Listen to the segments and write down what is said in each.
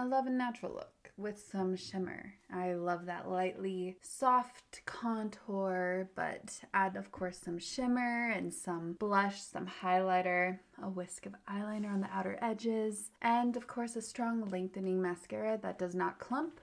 I love a natural look with some shimmer. I love that lightly soft contour, but add, of course, some shimmer and some blush, some highlighter, a whisk of eyeliner on the outer edges, and, of course, a strong lengthening mascara that does not clump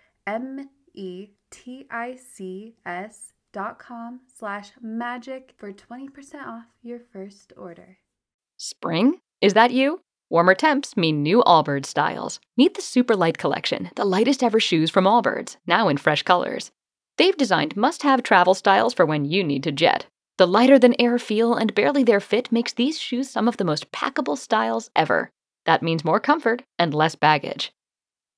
M E T I C S dot com slash magic for 20% off your first order. Spring? Is that you? Warmer temps mean new Allbirds styles. Meet the Super Light Collection, the lightest ever shoes from Allbirds, now in fresh colors. They've designed must have travel styles for when you need to jet. The lighter than air feel and barely there fit makes these shoes some of the most packable styles ever. That means more comfort and less baggage.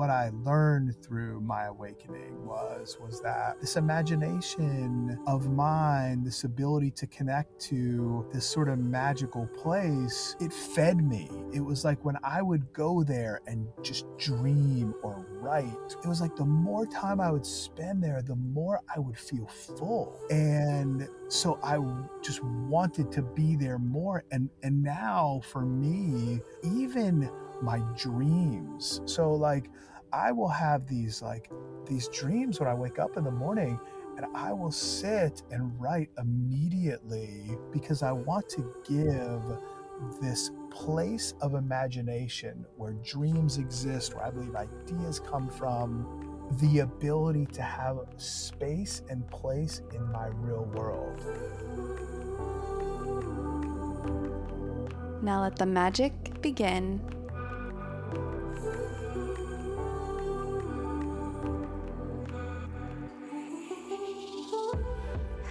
What I learned through my awakening was was that this imagination of mine, this ability to connect to this sort of magical place, it fed me. It was like when I would go there and just dream or write, it was like the more time I would spend there, the more I would feel full. And so I just wanted to be there more and and now for me, even my dreams. So like I will have these like these dreams when I wake up in the morning and I will sit and write immediately because I want to give this place of imagination where dreams exist, where I believe ideas come from, the ability to have space and place in my real world. Now let the magic begin.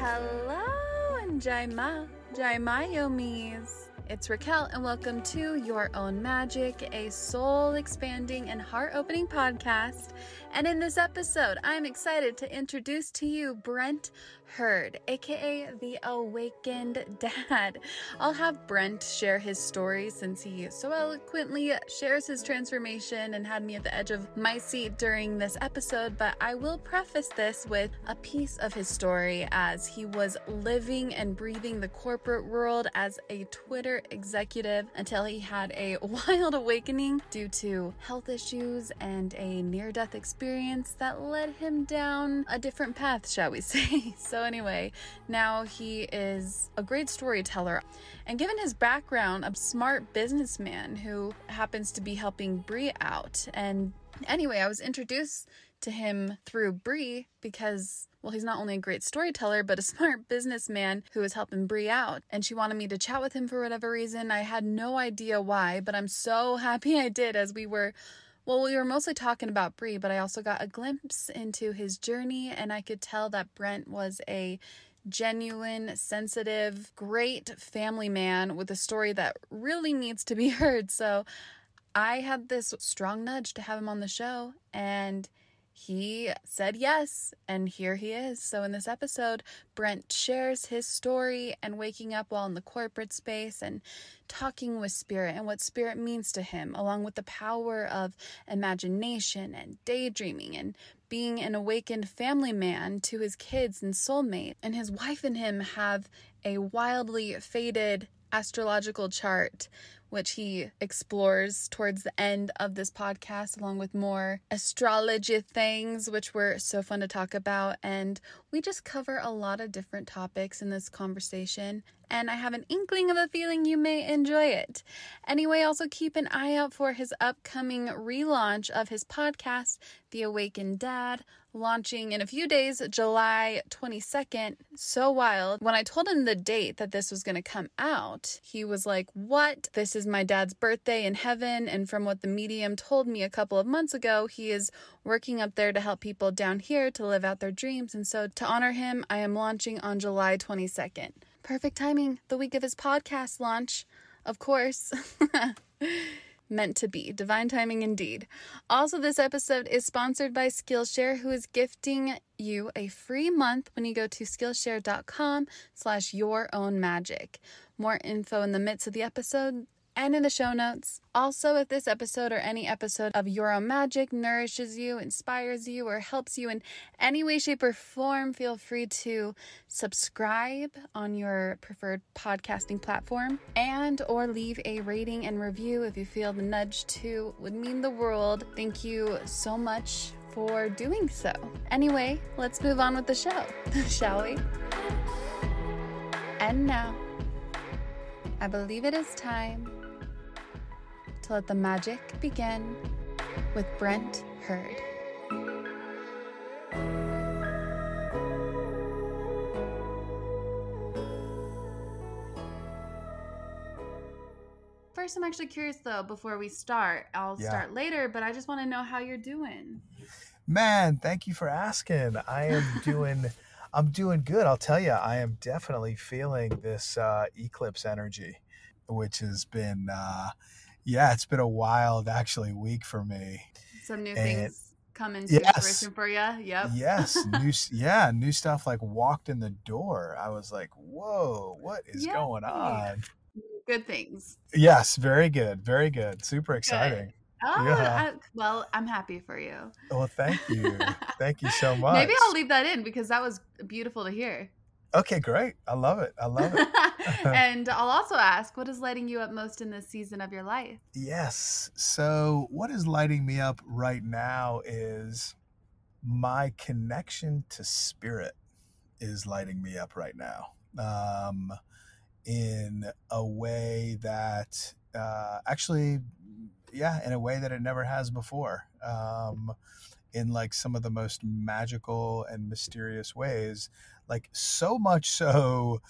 Hello and Jaima, Jaima Yomis. It's Raquel and welcome to Your Own Magic, a soul expanding and heart opening podcast. And in this episode, I'm excited to introduce to you Brent Hurd, aka the Awakened Dad. I'll have Brent share his story since he so eloquently shares his transformation and had me at the edge of my seat during this episode. But I will preface this with a piece of his story as he was living and breathing the corporate world as a Twitter executive until he had a wild awakening due to health issues and a near death experience that led him down a different path, shall we say. So, anyway, now he is a great storyteller. And given his background, a smart businessman who happens to be helping Brie out. And anyway, I was introduced to him through Brie because, well, he's not only a great storyteller, but a smart businessman who is helping Brie out. And she wanted me to chat with him for whatever reason. I had no idea why, but I'm so happy I did as we were. Well, we were mostly talking about Brie, but I also got a glimpse into his journey, and I could tell that Brent was a genuine, sensitive, great family man with a story that really needs to be heard. So I had this strong nudge to have him on the show, and he said yes, and here he is. So, in this episode, Brent shares his story and waking up while in the corporate space and talking with spirit and what spirit means to him, along with the power of imagination and daydreaming and being an awakened family man to his kids and soulmate. And his wife and him have a wildly fated astrological chart which he explores towards the end of this podcast, along with more astrology things, which were so fun to talk about. And we just cover a lot of different topics in this conversation. And I have an inkling of a feeling you may enjoy it. Anyway, also keep an eye out for his upcoming relaunch of his podcast, The Awakened Dad, launching in a few days, July 22nd. So wild. When I told him the date that this was going to come out, he was like, What? This is my dad's birthday in heaven. And from what the medium told me a couple of months ago, he is working up there to help people down here to live out their dreams. And so to honor him, I am launching on July 22nd. Perfect timing, the week of his podcast launch, of course. meant to be. Divine timing indeed. Also, this episode is sponsored by Skillshare, who is gifting you a free month when you go to Skillshare.com slash your own magic. More info in the midst of the episode and in the show notes. Also, if this episode or any episode of Your Own Magic nourishes you, inspires you, or helps you in any way, shape, or form, feel free to subscribe on your preferred podcasting platform and or leave a rating and review if you feel the nudge to would mean the world. Thank you so much for doing so. Anyway, let's move on with the show, shall we? And now, I believe it is time to let the magic begin with Brent Hurd. First, I'm actually curious though, before we start, I'll Yeah. start later, but I just want to know how you're doing. Man, thank you for asking. I am doing I'm doing good. I'll tell you, I am definitely feeling this uh, eclipse energy, which has been uh, yeah, it's been a wild actually week for me. Some new And- things come into Yes. fruition for you. Yep. Yes, new yeah, new stuff like walked in the door. I was like, "Whoa, what is Yay. going on?" Good things. Yes, very good. Very good. Super exciting. Oh, Yeah. I, well, I'm happy for you. Well, thank you. thank you so much. Maybe I'll leave that in because that was beautiful to hear. Okay, great. I love it. I love it. and I'll also ask, what is lighting you up most in this season of your life? Yes. So, what is lighting me up right now is my connection to spirit is lighting me up right now um, in a way that uh, actually, yeah, in a way that it never has before. Um, in like some of the most magical and mysterious ways, like so much so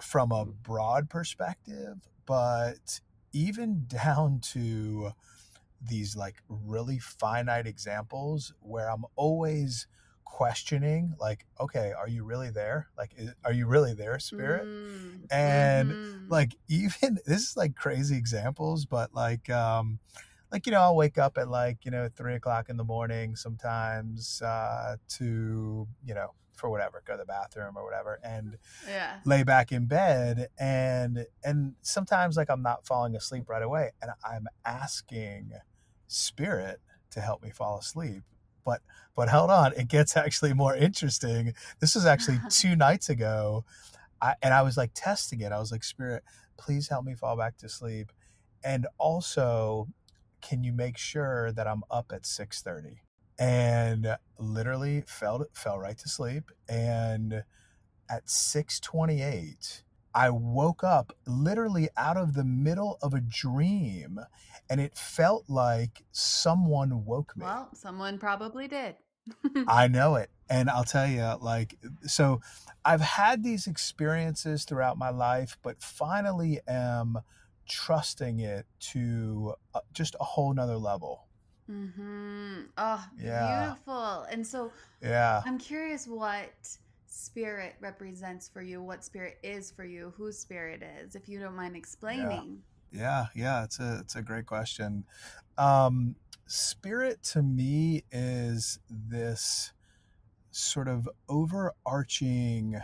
from a broad perspective, but even down to these like really finite examples where I'm always questioning like okay are you really there? Like is, are you really there spirit? Mm, And, mhm. like even this is like crazy examples but like um like you know i'll wake up at like you know three o'clock in the morning sometimes uh to you know for whatever, go to the bathroom or whatever, and Yeah. lay back in bed and and sometimes like I'm not falling asleep right away and I'm asking spirit to help me fall asleep. But but hold on, it gets actually more interesting. This was actually two nights ago. I, and I was like testing it. I was like, Spirit, please help me fall back to sleep. And also, can you make sure that I'm up at 6:30? And literally fell fell right to sleep. And at 6:28, I woke up literally out of the middle of a dream, and it felt like someone woke me. Well, someone probably did. I know it. And I'll tell you, like, so I've had these experiences throughout my life, but finally am trusting it to uh, just a whole nother level. Mm-hmm. Oh, Yeah. beautiful. And so Yeah. I'm curious what spirit represents for you, what spirit is for you, whose spirit is, if you don't mind explaining. Yeah. Yeah. It's a, it's a great question. Um, spirit to me is this sort of overarching,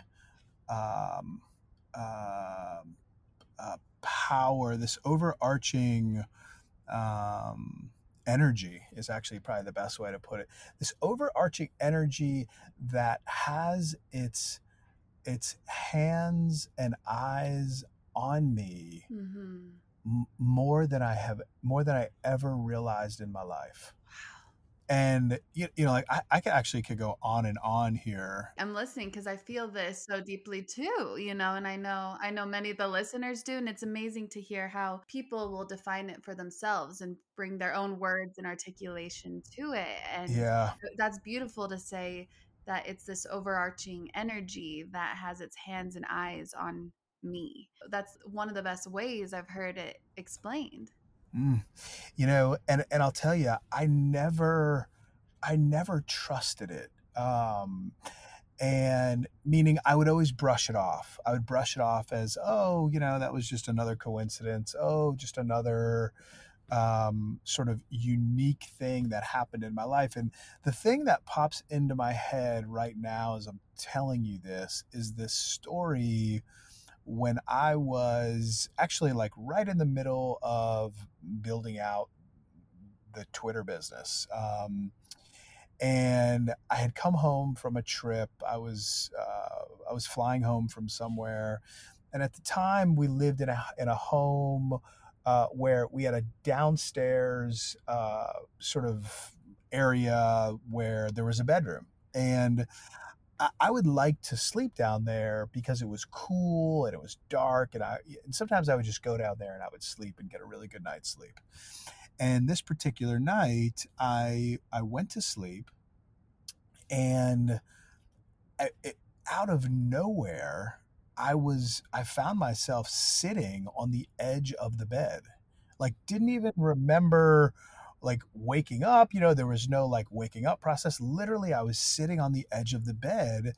um, um uh, power, this overarching um, energy is actually probably the best way to put it. This overarching energy that has its its hands and eyes on me Mm-hmm. m- more than I have more than I ever realized in my life. And you, you know, like I, I could actually could go on and on here. I'm listening because I feel this so deeply too, you know, and I know I know many of the listeners do, and it's amazing to hear how people will define it for themselves and bring their own words and articulation to it. And Yeah. that's beautiful to say that it's this overarching energy that has its hands and eyes on me. That's one of the best ways I've heard it explained. Mm. You know, and and I'll tell you, I never, I never trusted it. Um, and meaning I would always brush it off. I would brush it off as, oh, you know, that was just another coincidence. Oh, just another um, sort of unique thing that happened in my life. And the thing that pops into my head right now as I'm telling you this is this story when I was actually like right in the middle of building out the Twitter business. Um, and I had come home from a trip. I was uh, I was flying home from somewhere, and at the time we lived in a in a home uh, where we had a downstairs uh, sort of area where there was a bedroom, and I, would like to sleep down there because it was cool and it was dark, and I and sometimes I would just go down there and I would sleep and get a really good night's sleep. And this particular night, I I went to sleep, and I, it, out of nowhere, I was I found myself sitting on the edge of the bed, like didn't even remember like waking up. You know, there was no like waking up process. Literally, I was sitting on the edge of the bed,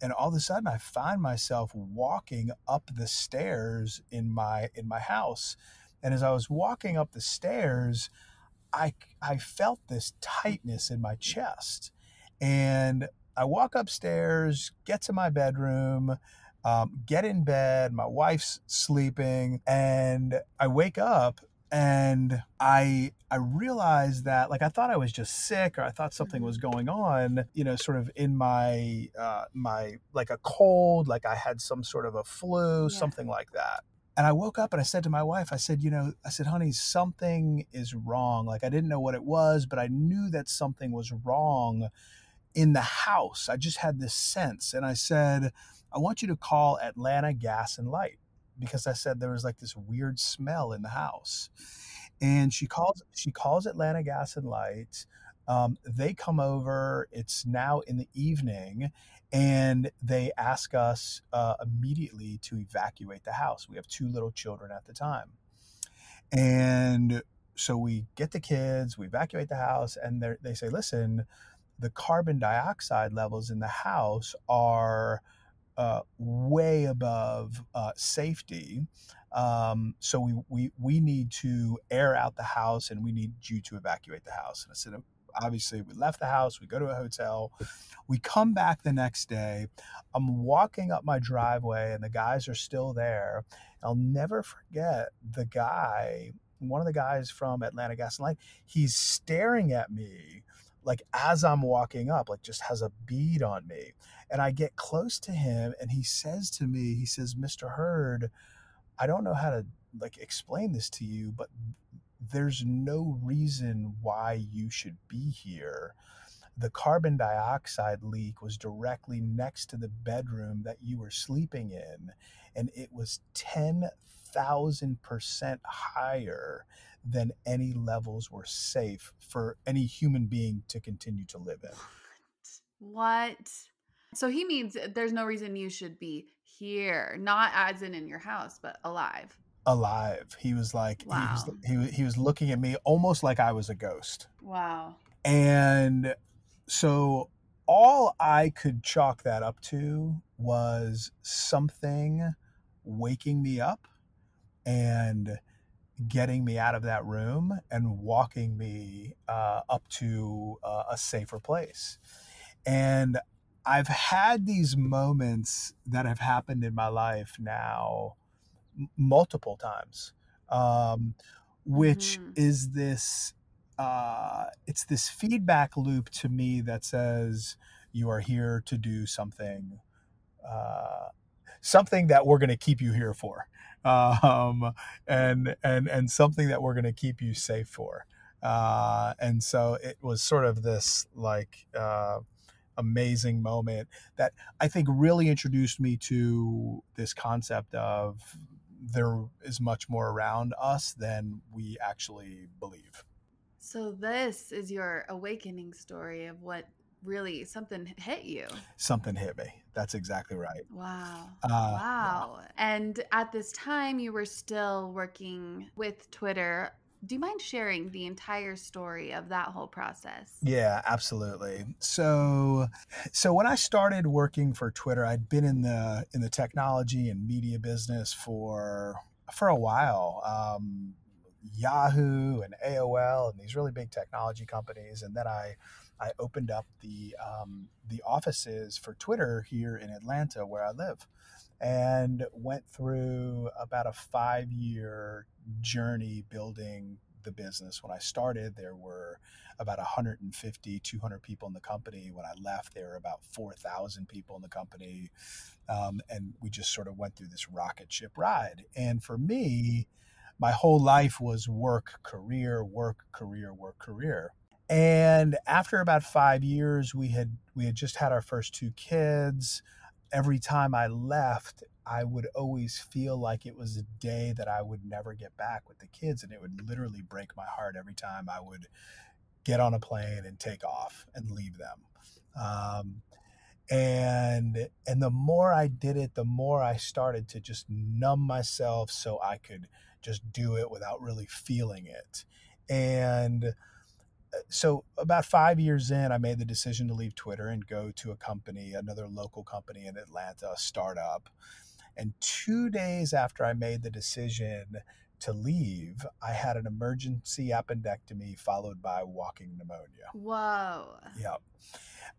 and all of a sudden, I find myself walking up the stairs in my in my house. And as I was walking up the stairs, I I felt this tightness in my chest, and I walk upstairs, get to my bedroom, um, get in bed. My wife's sleeping, and I wake up and I I realized that like I thought I was just sick or I thought something was going on, you know, sort of in my uh, my like a cold, like I had some sort of a flu, Yeah. something like that. And I woke up and I said to my wife, I said, you know, I said, honey, something is wrong. Like I didn't know what it was, but I knew that something was wrong in the house. I just had this sense. And I said, I want you to call Atlanta Gas and Light because I said there was like this weird smell in the house. And she calls she calls Atlanta Gas and Light. Um, they come over. It's now in the evening, and they ask us uh, immediately to evacuate the house. We have two little children at the time, and so we get the kids, we evacuate the house, and they say, "Listen, the carbon dioxide levels in the house are uh, way above uh, safety. Um, so we, we we need to air out the house, and we need you to evacuate the house." And I said, obviously we left the house, we go to a hotel, we come back the next day. I'm walking up my driveway and the guys are still there. I'll never forget the guy, one of the guys from Atlanta Gas and Light, he's staring at me like as I'm walking up, like just has a bead on me. And I get close to him and he says to me, he says, Mr. Hurd, I don't know how to like explain this to you, but there's no reason why you should be here. The carbon dioxide leak was directly next to the bedroom that you were sleeping in, and it was 10,000% higher than any levels were safe for any human being to continue to live in. What? So he means there's no reason you should be here, not as in in your house, but alive. Alive. He was like wow. he was he, he was looking at me almost like I was a ghost. Wow. And so all I could chalk that up to was something waking me up and getting me out of that room and walking me uh, up to uh, a safer place. And I've had these moments that have happened in my life now m- multiple times, um, which mm-hmm. is this. Uh, it's this feedback loop to me that says you are here to do something, uh, something that we're going to keep you here for um, and and and something that we're going to keep you safe for. Uh, and so it was sort of this like uh, amazing moment that I think really introduced me to this concept of there is much more around us than we actually believe. So this is your awakening story of what really something hit you. Something hit me. That's exactly right. Wow. Uh, wow. Yeah. And at this time, you were still working with Twitter. Do you mind sharing the entire story of that whole process? Yeah, absolutely. So, so when I started working for Twitter, I'd been in the in the technology and media business for for a while. Um, Yahoo and AOL and these really big technology companies, and then I I opened up the um, the offices for Twitter here in Atlanta, where I live, and went through about a five year journey building the business. When I started, there were about 150, 200 people in the company. When I left, there were about 4,000 people in the company. Um, and we just sort of went through this rocket ship ride. And for me, my whole life was work, career, work, career, work, career. And after about five years, we had we had just had our first two kids. Every time I left, I would always feel like it was a day that I would never get back with the kids, and it would literally break my heart every time I would get on a plane and take off and leave them. Um, and and the more I did it, the more I started to just numb myself so I could just do it without really feeling it. And so about five years in, I made the decision to leave Twitter and go to a company, another local company in Atlanta, a startup. And two days after I made the decision to leave, I had an emergency appendectomy followed by walking pneumonia. Whoa. Yep.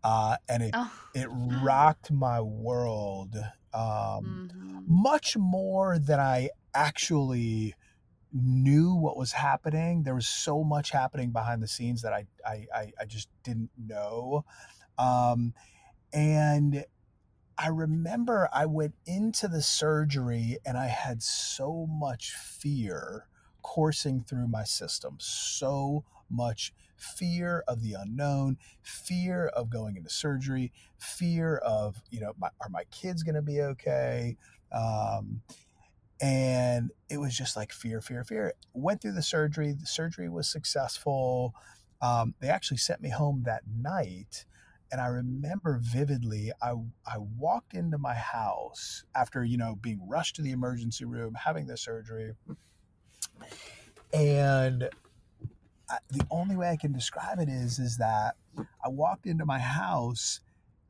Uh, and it oh. it rocked my world um, mm-hmm. much more than I actually knew what was happening. There was so much happening behind the scenes that I I, I, just didn't know. Um, and I remember I went into the surgery and I had so much fear coursing through my system. So much fear of the unknown, fear of going into surgery, fear of, you know, my, are my kids going to be okay? Um, and it was just like fear fear fear. Went through the surgery the surgery was successful. Um, they actually sent me home that night and i remember vividly I, I walked into my house after you know being rushed to the emergency room having the surgery. And I, the only way i can describe it is is that i walked into my house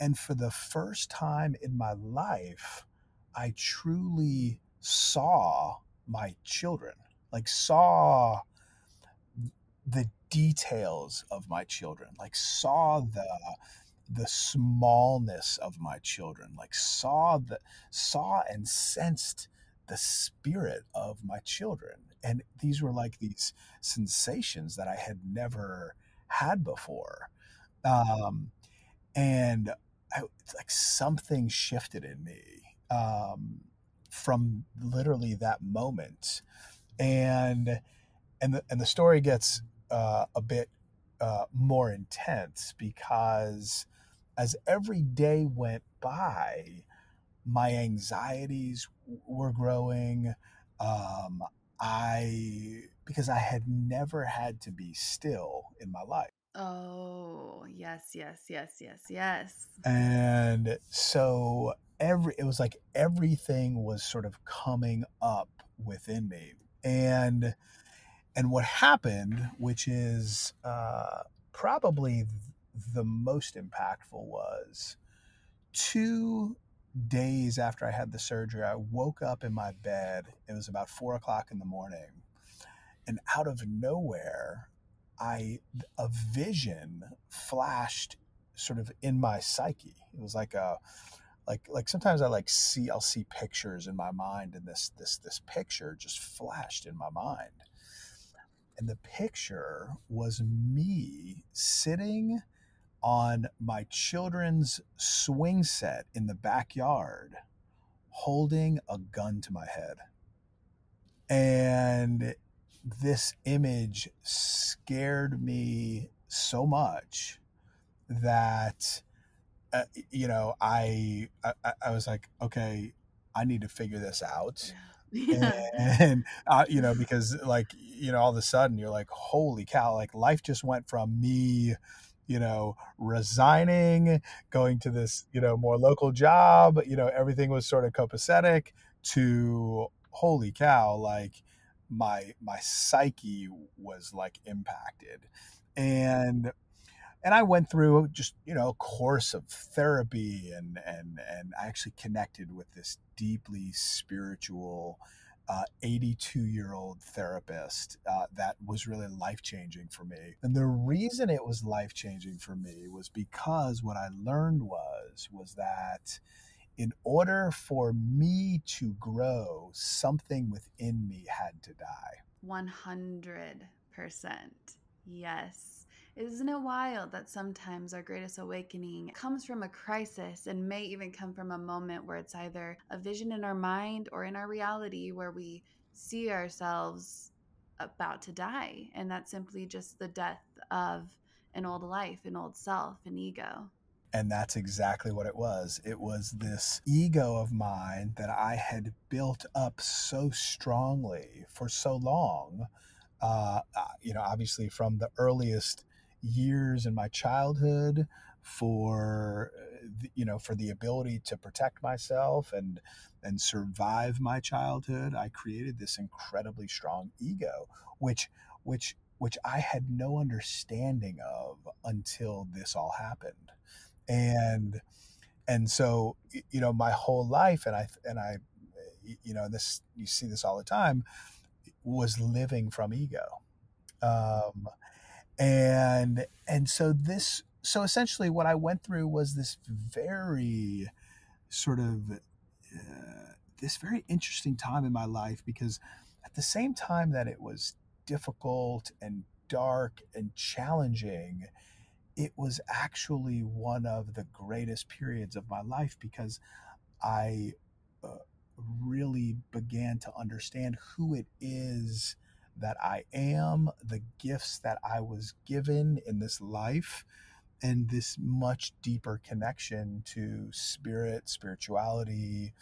and for the first time in my life i truly saw my children, like saw the details of my children, like saw the the smallness of my children, like saw the saw and sensed the spirit of my children. And these were like these sensations that I had never had before. Um, and I, it's like something shifted in me um, from literally that moment. And and the and the story gets uh, a bit uh, more intense because as every day went by, my anxieties were growing. Um, I because I had never had to be still in my life. Oh, yes, yes, yes, yes, yes. And so every it was like everything was sort of coming up within me. And and what happened, which is uh, probably the most impactful, was two days after I had the surgery, I woke up in my bed. It was about four o'clock in the morning. And out of nowhere, I a vision flashed sort of in my psyche. It was like a like like sometimes I like see I'll see pictures in my mind and this this this picture just flashed in my mind. And the picture was me sitting on my children's swing set in the backyard holding a gun to my head. And this image scared me so much that uh, you know I, I i was like okay i need to figure this out yeah. and uh, you know because like you know all of a sudden you're like holy cow like life just went from me you know resigning going to this you know more local job you know everything was sort of copacetic to holy cow like my my psyche was like impacted and and I went through just you know a course of therapy and and and I actually connected with this deeply spiritual 82 uh, year old therapist uh, that was really life changing for me and the reason it was life changing for me was because what I learned was was that in order for me to grow, something within me had to die. 100%. Yes. Isn't it wild that sometimes our greatest awakening comes from a crisis and may even come from a moment where it's either a vision in our mind or in our reality where we see ourselves about to die? And that's simply just the death of an old life, an old self, an ego. And that's exactly what it was. It was this ego of mine that I had built up so strongly for so long. Uh, uh you know, obviously from the earliest years in my childhood, for you know, for the ability to protect myself and and survive my childhood, I created this incredibly strong ego, which which which I had no understanding of until this all happened. And and so you know my whole life and i and i you know this you see this all the time was living from ego. Um and and so this so essentially what i went through was this very sort of uh, this very interesting time in my life because at the same time that it was difficult and dark and challenging it was actually one of the greatest periods of my life because I uh, really began to understand who it is that I am, the gifts that I was given in this life, and this much deeper connection to spirit, spirituality,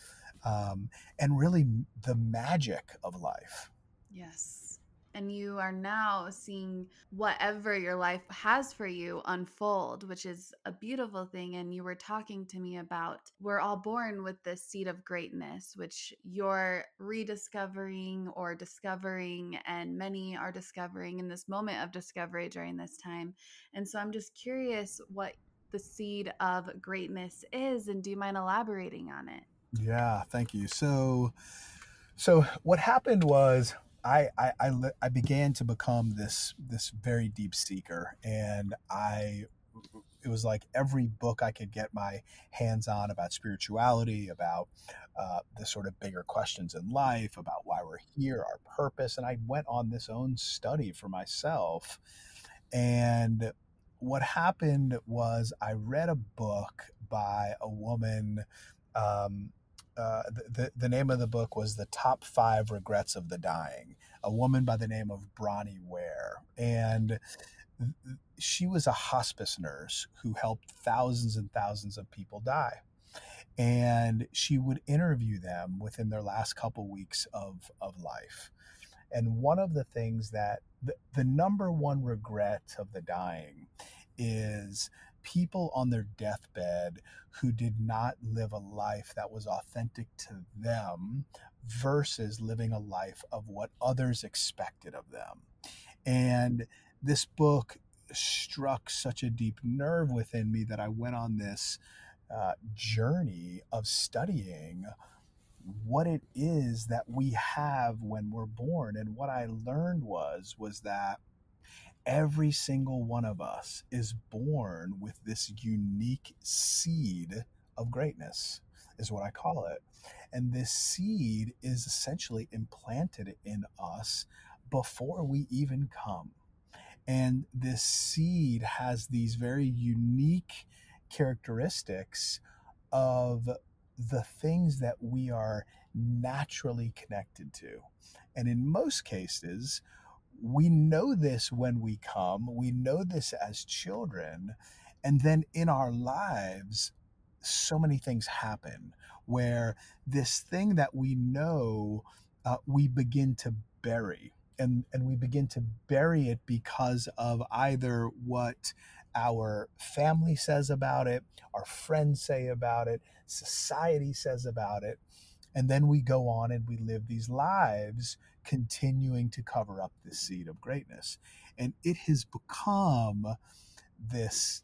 um, and really the magic of life. Yes and you are now seeing whatever your life has for you unfold, which is a beautiful thing. And you were talking to me about we're all born with this seed of greatness, which you're rediscovering or discovering, and many are discovering in this moment of discovery during this time. And so I'm just curious what the seed of greatness is, and do you mind elaborating on it? Yeah, thank you. So, so what happened was I, I, I, I began to become this this very deep seeker, and I it was like every book I could get my hands on about spirituality, about uh, the sort of bigger questions in life, about why we're here, our purpose, and I went on this own study for myself. And what happened was I read a book by a woman. Um, uh, the, the name of the book was The Top Five Regrets of the Dying, a woman by the name of Bronnie Ware. And she was a hospice nurse who helped thousands and thousands of people die. And she would interview them within their last couple weeks of, of life. And one of the things that the, the number one regret of the dying is people on their deathbed who did not live a life that was authentic to them versus living a life of what others expected of them. And this book struck such a deep nerve within me that I went on this uh, journey of studying what it is that we have when we're born and what i learned was was that every single one of us is born with this unique seed of greatness is what i call it and this seed is essentially implanted in us before we even come and this seed has these very unique characteristics of the things that we are naturally connected to. And in most cases, we know this when we come, we know this as children. And then in our lives, so many things happen where this thing that we know, uh, we begin to bury and and we begin to bury it because of either what our family says about it, our friends say about it, society says about it, and then we go on and we live these lives continuing to cover up this seed of greatness. And it has become this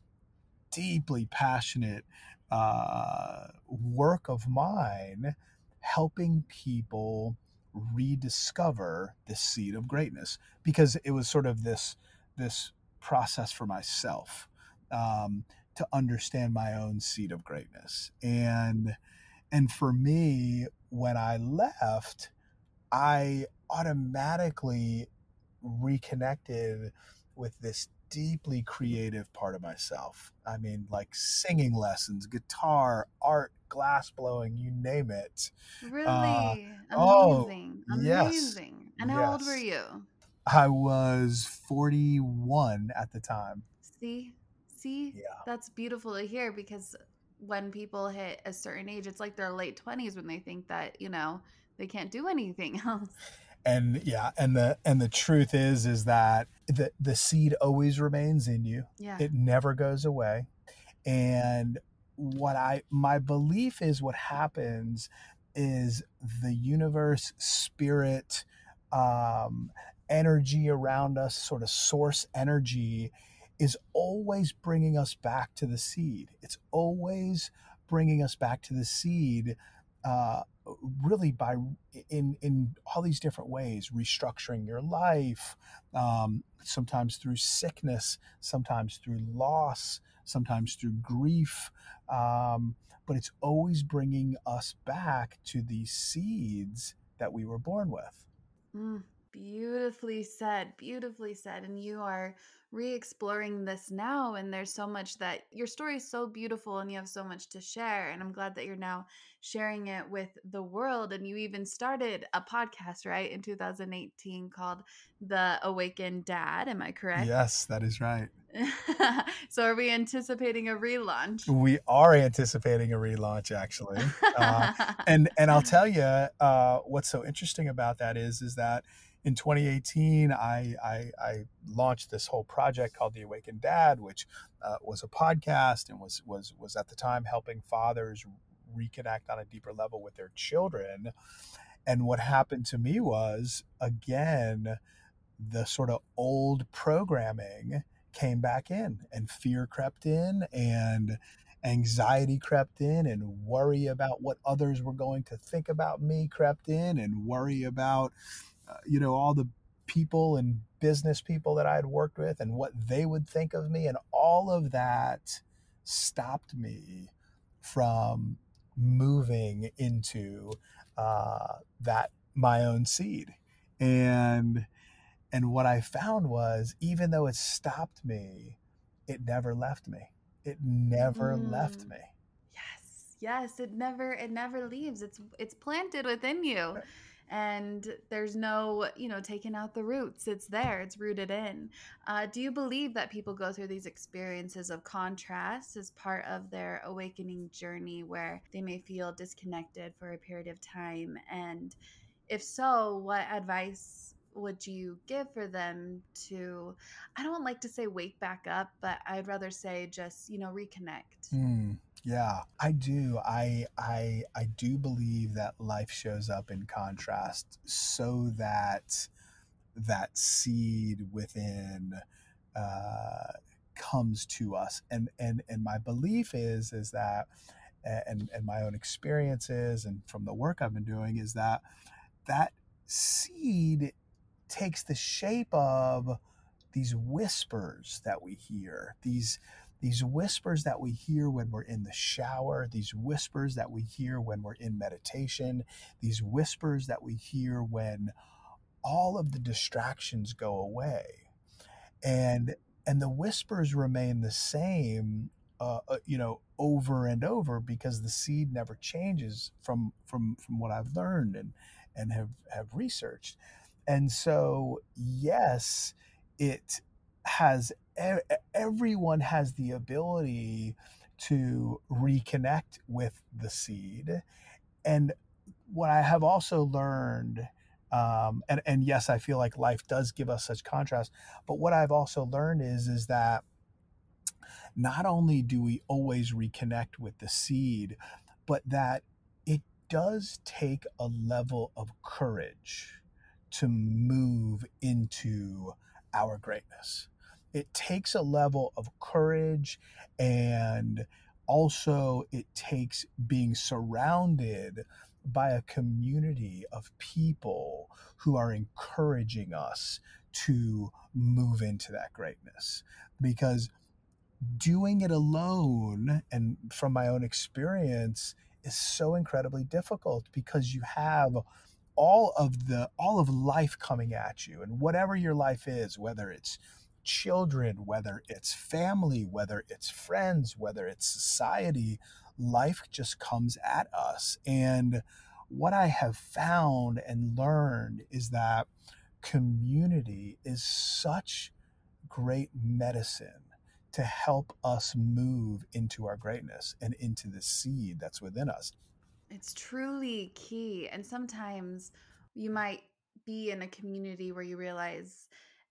deeply passionate uh, work of mine helping people rediscover this seed of greatness because it was sort of this this process for myself um, to understand my own seed of greatness and and for me when i left i automatically reconnected with this deeply creative part of myself i mean like singing lessons guitar art glass blowing, you name it. Really? Uh, Amazing. Oh, Amazing. Yes, and how yes. old were you? I was 41 at the time. See? See? Yeah. That's beautiful to hear because when people hit a certain age, it's like their late 20s when they think that, you know, they can't do anything else. And yeah, and the and the truth is is that the the seed always remains in you. Yeah. It never goes away. And what I my belief is what happens is the universe, spirit, um, energy around us, sort of source energy, is always bringing us back to the seed. It's always bringing us back to the seed. Uh, really by in in all these different ways restructuring your life um, sometimes through sickness sometimes through loss sometimes through grief. Um, but it's always bringing us back to these seeds that we were born with. Mm, beautifully said. Beautifully said. And you are re exploring this now. And there's so much that your story is so beautiful and you have so much to share. And I'm glad that you're now sharing it with the world. And you even started a podcast, right, in 2018 called The Awakened Dad. Am I correct? Yes, that is right. so are we anticipating a relaunch we are anticipating a relaunch actually uh, and and i'll tell you uh, what's so interesting about that is is that in 2018, I, I, I, launched this whole project called The Awakened Dad, which uh, was a podcast and was, was, was at the time helping fathers reconnect on a deeper level with their children. And what happened to me was, again, the sort of old programming came back in and fear crept in and anxiety crept in and worry about what others were going to think about me crept in and worry about you know all the people and business people that I had worked with and what they would think of me and all of that stopped me from moving into uh, that my own seed and and what I found was even though it stopped me, it never left me. It never mm. left me. Yes. Yes, it never it never leaves. It's it's planted within you. And there's no, you know, taking out the roots. It's there. It's rooted in. Uh, do you believe that people go through these experiences of contrast as part of their awakening journey, where they may feel disconnected for a period of time? And if so, what advice would you give for them to i don't like to say wake back up but i'd rather say just you know reconnect mm, yeah i do. I i i do believe that life shows up in contrast so that that seed within uh, comes to us. And and and my belief is is that and and my own experiences and from the work i've been doing is that that seed takes the shape of these whispers that we hear, these these whispers that we hear when we're in the shower, these whispers that we hear when we're in meditation, these whispers that we hear when all of the distractions go away. And and the whispers remain the same uh, uh, you know over and over because the seed never changes from from from what I've learned and and have have researched and so, yes, it has, everyone has the ability to reconnect with the seed. And what I have also learned, um, and, and yes, I feel like life does give us such contrast, but what I've also learned is, is that not only do we always reconnect with the seed, but that it does take a level of courage to move into our greatness. It takes a level of courage and also it takes being surrounded by a community of people who are encouraging us to move into that greatness. Because doing it alone and from my own experience is so incredibly difficult because you have all of the all of life coming at you and whatever your life is whether it's children whether it's family whether it's friends whether it's society life just comes at us and what i have found and learned is that community is such great medicine to help us move into our greatness and into the seed that's within us it's truly key. And sometimes you might be in a community where you realize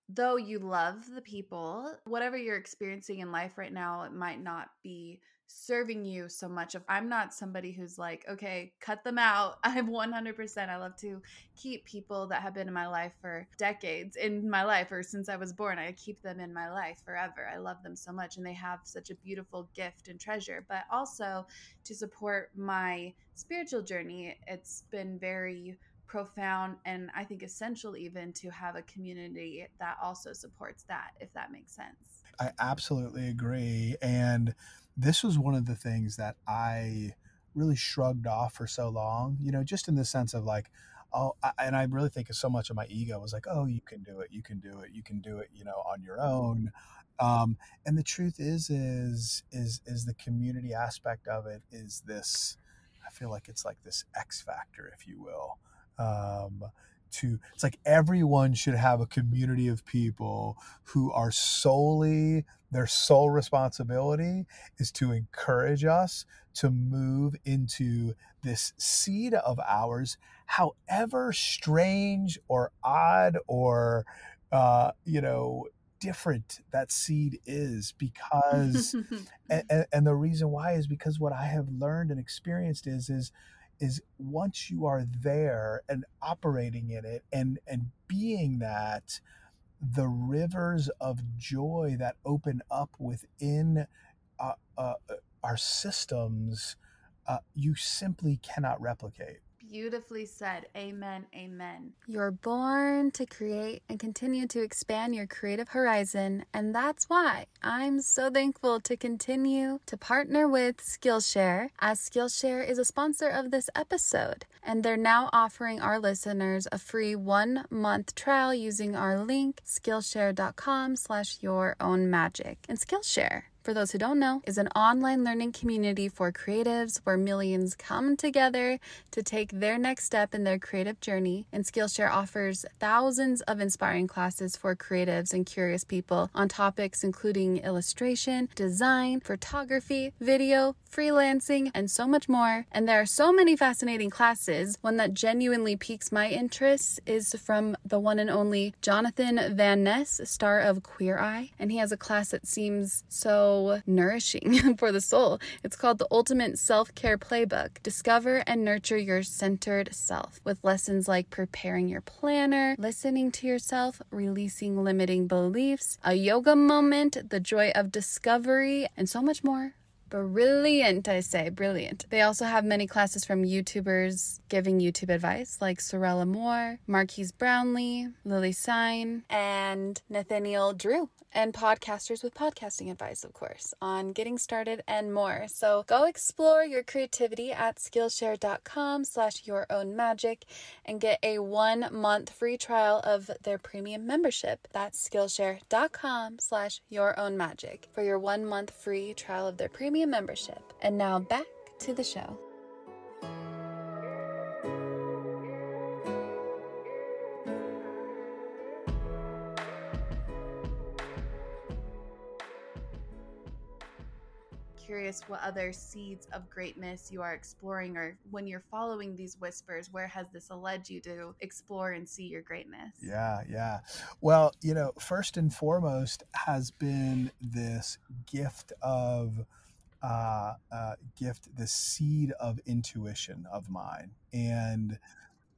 though you love the people, whatever you're experiencing in life right now, it might not be serving you so much. If I'm not somebody who's like, okay, cut them out. I'm 100%. I love to keep people that have been in my life for decades in my life or since I was born. I keep them in my life forever. I love them so much and they have such a beautiful gift and treasure. But also to support my spiritual journey, it's been very profound and I think essential even to have a community that also supports that, if that makes sense. I absolutely agree. And this was one of the things that I really shrugged off for so long, you know, just in the sense of like, oh, I, and I really think so much of my ego was like, oh, you can do it, you can do it, you can do it, you know, on your own. Um, and the truth is, is, is, is the community aspect of it is this, I feel like it's like this X factor, if you will. Um, to it's like everyone should have a community of people who are solely their sole responsibility is to encourage us to move into this seed of ours however strange or odd or uh, you know different that seed is because and, and, the reason why is because what i have learned and experienced is is is once you are there and operating in it and and being that the rivers of joy that open up within uh, uh, our systems uh, you simply cannot replicate Beautifully said. Amen. Amen. You're born to create and continue to expand your creative horizon, and that's why I'm so thankful to continue to partner with Skillshare, as Skillshare is a sponsor of this episode, and they're now offering our listeners a free one-month trial using our link skillshare.com slash your own magic. And Skillshare for those who don't know, is an online learning community for creatives where millions come together to take their next step in their creative journey. And Skillshare offers thousands of inspiring classes for creatives and curious people on topics including illustration, design, photography, video, freelancing, and so much more. And there are so many fascinating classes. One that genuinely piques my interest is from the one and only Jonathan Van Ness, star of Queer Eye. And he has a class that seems so nourishing for the soul. It's called The Ultimate Self Care Playbook Discover and Nurture Your Centered Self, with lessons like preparing your planner, listening to yourself, releasing limiting beliefs, a yoga moment, the joy of discovery, and so much more brilliant, I say, brilliant. They also have many classes from YouTubers giving YouTube advice like Sorelle Amore, Marques Brownlee, Lily Sign, and Nathaniel Drew, and podcasters with podcasting advice, of course, on getting started and more. So go explore your creativity at Skillshare.com slash your own magic and get a one month free trial of their premium membership. That's Skillshare.com slash your own magic for your one month free trial of their premium membership. And now back to the show. curious what other seeds of greatness you are exploring, or when you're following these whispers, where has this led you to explore and see your greatness? Yeah, yeah. Well, you know, first and foremost has been this gift of. Uh, uh, gift the seed of intuition of mine and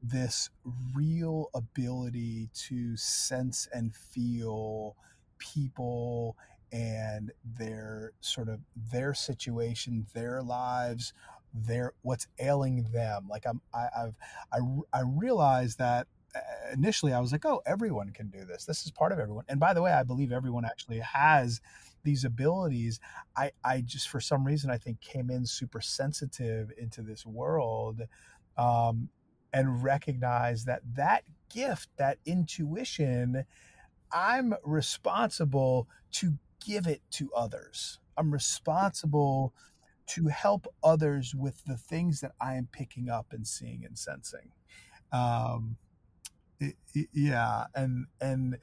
this real ability to sense and feel people and their sort of their situation, their lives, their what's ailing them. Like I'm, I, I've, I, I realized that uh, initially I was like, oh, everyone can do this. This is part of everyone. And by the way, I believe everyone actually has these abilities. I, I just for some reason I think came in super sensitive into this world, um, and recognized that that gift, that intuition. I'm responsible to give it to others. I'm responsible to help others with the things that I am picking up and seeing and sensing. Um, it, it, yeah, and and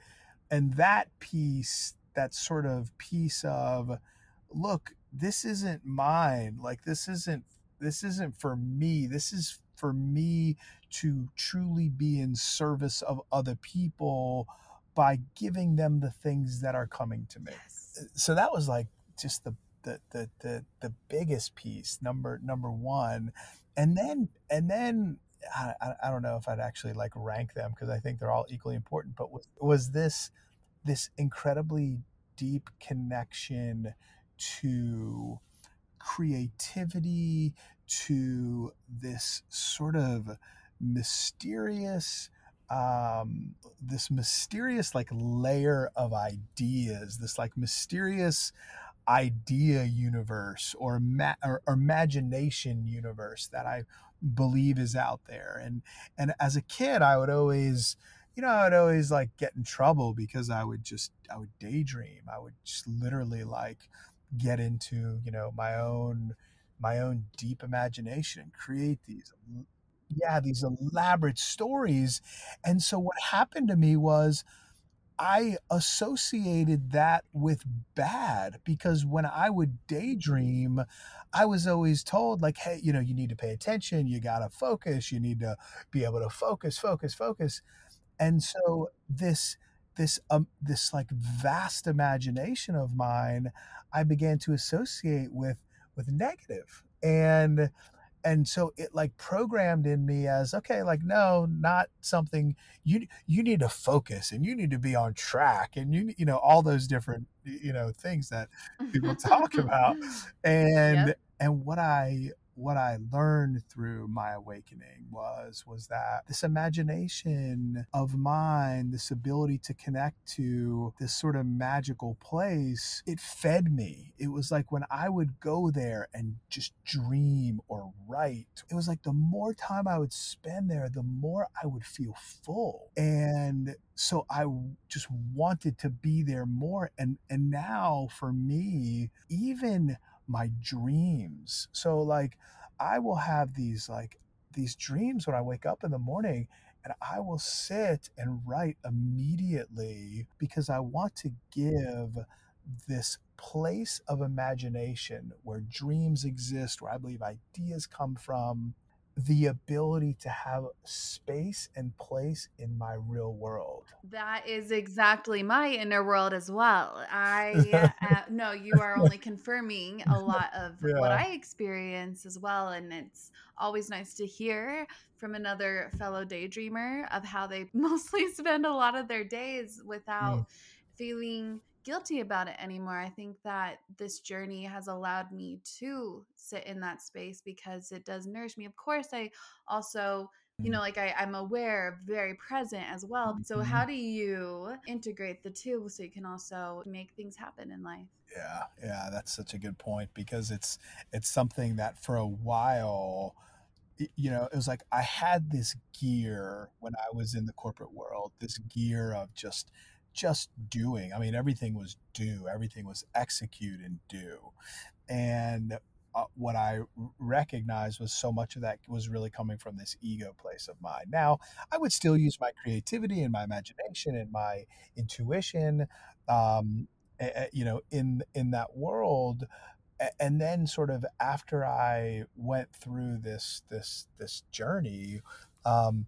and that piece, that sort of piece of, look, this isn't mine. Like this isn't this isn't for me. This is for me to truly be in service of other people by giving them the things that are coming to me. Yes so that was like just the the the the, the biggest piece number number one and then and then I, I don't know if I'd actually like rank them because I think they're all equally important but was, was this this incredibly deep connection to creativity to this sort of mysterious um, this mysterious like layer of ideas, this like mysterious idea universe or, ma- or, or imagination universe that I believe is out there. And and as a kid, I would always, you know, I would always like get in trouble because I would just I would daydream. I would just literally like get into you know my own my own deep imagination and create these yeah, these elaborate stories. And so what happened to me was I associated that with bad because when I would daydream, I was always told, like, hey, you know, you need to pay attention, you got to focus, you need to be able to focus, focus, focus. And so this, this, um, this like vast imagination of mine, I began to associate with, with. And and so it like programmed in me as okay like no not something you you need to focus and you need to be on track and you you know all those different you know things that people talk about and yep. and what i what I learned through my awakening was was that this imagination of mine, this ability to connect to this sort of magical place, it fed me. It was like when I would go there and just dream or write, it was like the more time I would spend there, the more I would feel full. And so I just wanted to be there more and and now for me even my dreams. So like I will have these like these dreams when I wake up in the morning and I will sit and write immediately because I want to give this place of imagination where dreams exist, where I believe ideas come from, the ability to have space and place in my real world. That is exactly my inner world as well. I uh, no, you are only confirming a lot of yeah. what I experience as well, and it's always nice to hear from another fellow daydreamer of how they mostly spend a lot of their days without mm. feeling guilty about it anymore. I think that this journey has allowed me to sit in that space because it does nourish me. Of course, I also you know mm-hmm. like I, i'm aware very present as well so how mm-hmm. do you integrate the two so you can also make things happen in life yeah yeah that's such a good point because it's it's something that for a while you know it was like i had this gear when i was in the corporate world this gear of just just doing. I mean, everything was do, everything was execute and do. And uh, what I recognized was so much of that was really coming from this ego place of mine. Now, I would still use my creativity and my imagination and my intuition, um, you know, in in that world. And then, sort of after I went through this this this journey, um,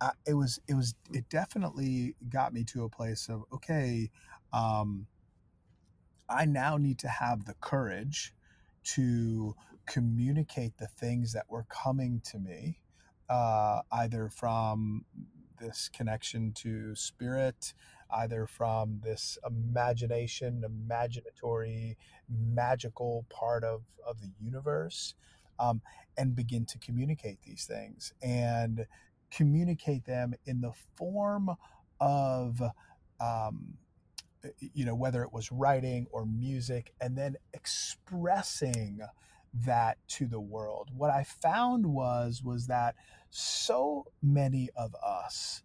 I, it was it was it definitely got me to a place of okay um, i now need to have the courage to communicate the things that were coming to me uh, either from this connection to spirit either from this imagination imaginatory magical part of of the universe um, and begin to communicate these things. And communicate them in the form of um, you know whether it was writing or music and then expressing that to the world. What i found was was that so many of us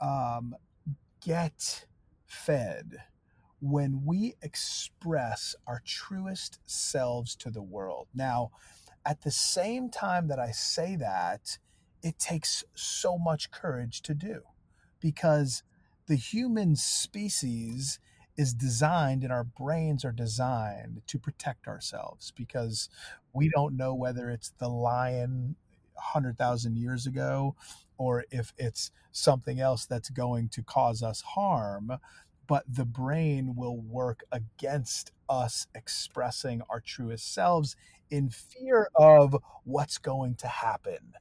um, get fed when we express our truest selves to the world. Now at the same time that i say that it takes so much courage to do because the human species is designed and our brains are designed to protect ourselves because we don't know whether it's the lion 100,000 years ago or if it's something else that's going to cause us harm but the brain will work against us expressing our truest selves in fear of what's going to happen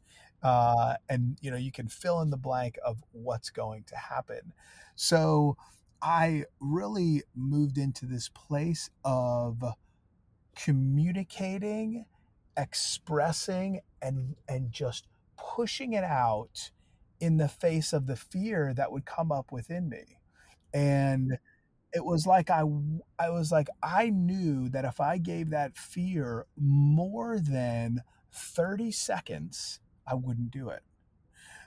uh, and you know you can fill in the blank of what's going to happen. So i really moved into this place of communicating expressing and and just pushing it out in the face of the fear that would come up within me. And it was like I I was like I knew that if I gave that fear more than 30 seconds I wouldn't do it.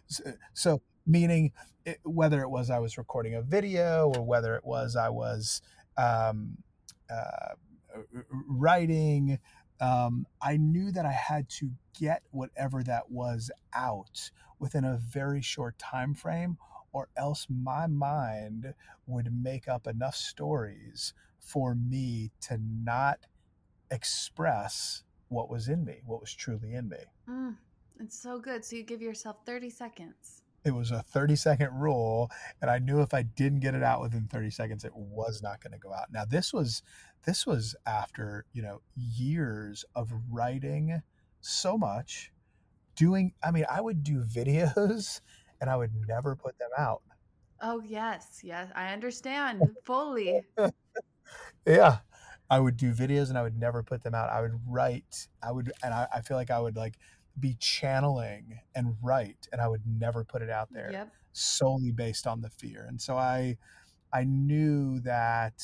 So, so meaning it, whether it was I was recording a video or whether it was I was um, uh, writing, um, I knew that I had to get whatever that was out within a very short time frame, or else my mind would make up enough stories for me to not express what was in me, what was truly in me. Mm. It's so good. So you give yourself 30 seconds. It was a 30 second rule and I knew if I didn't get it out within 30 seconds it was not going to go out. Now this was this was after, you know, years of writing so much, doing I mean, I would do videos and I would never put them out. Oh, yes. Yes, I understand fully. yeah. I would do videos and I would never put them out. I would write. I would, and I, I feel like I would like be channeling and write, and I would never put it out there Yep. solely based on the fear. And so I, I knew that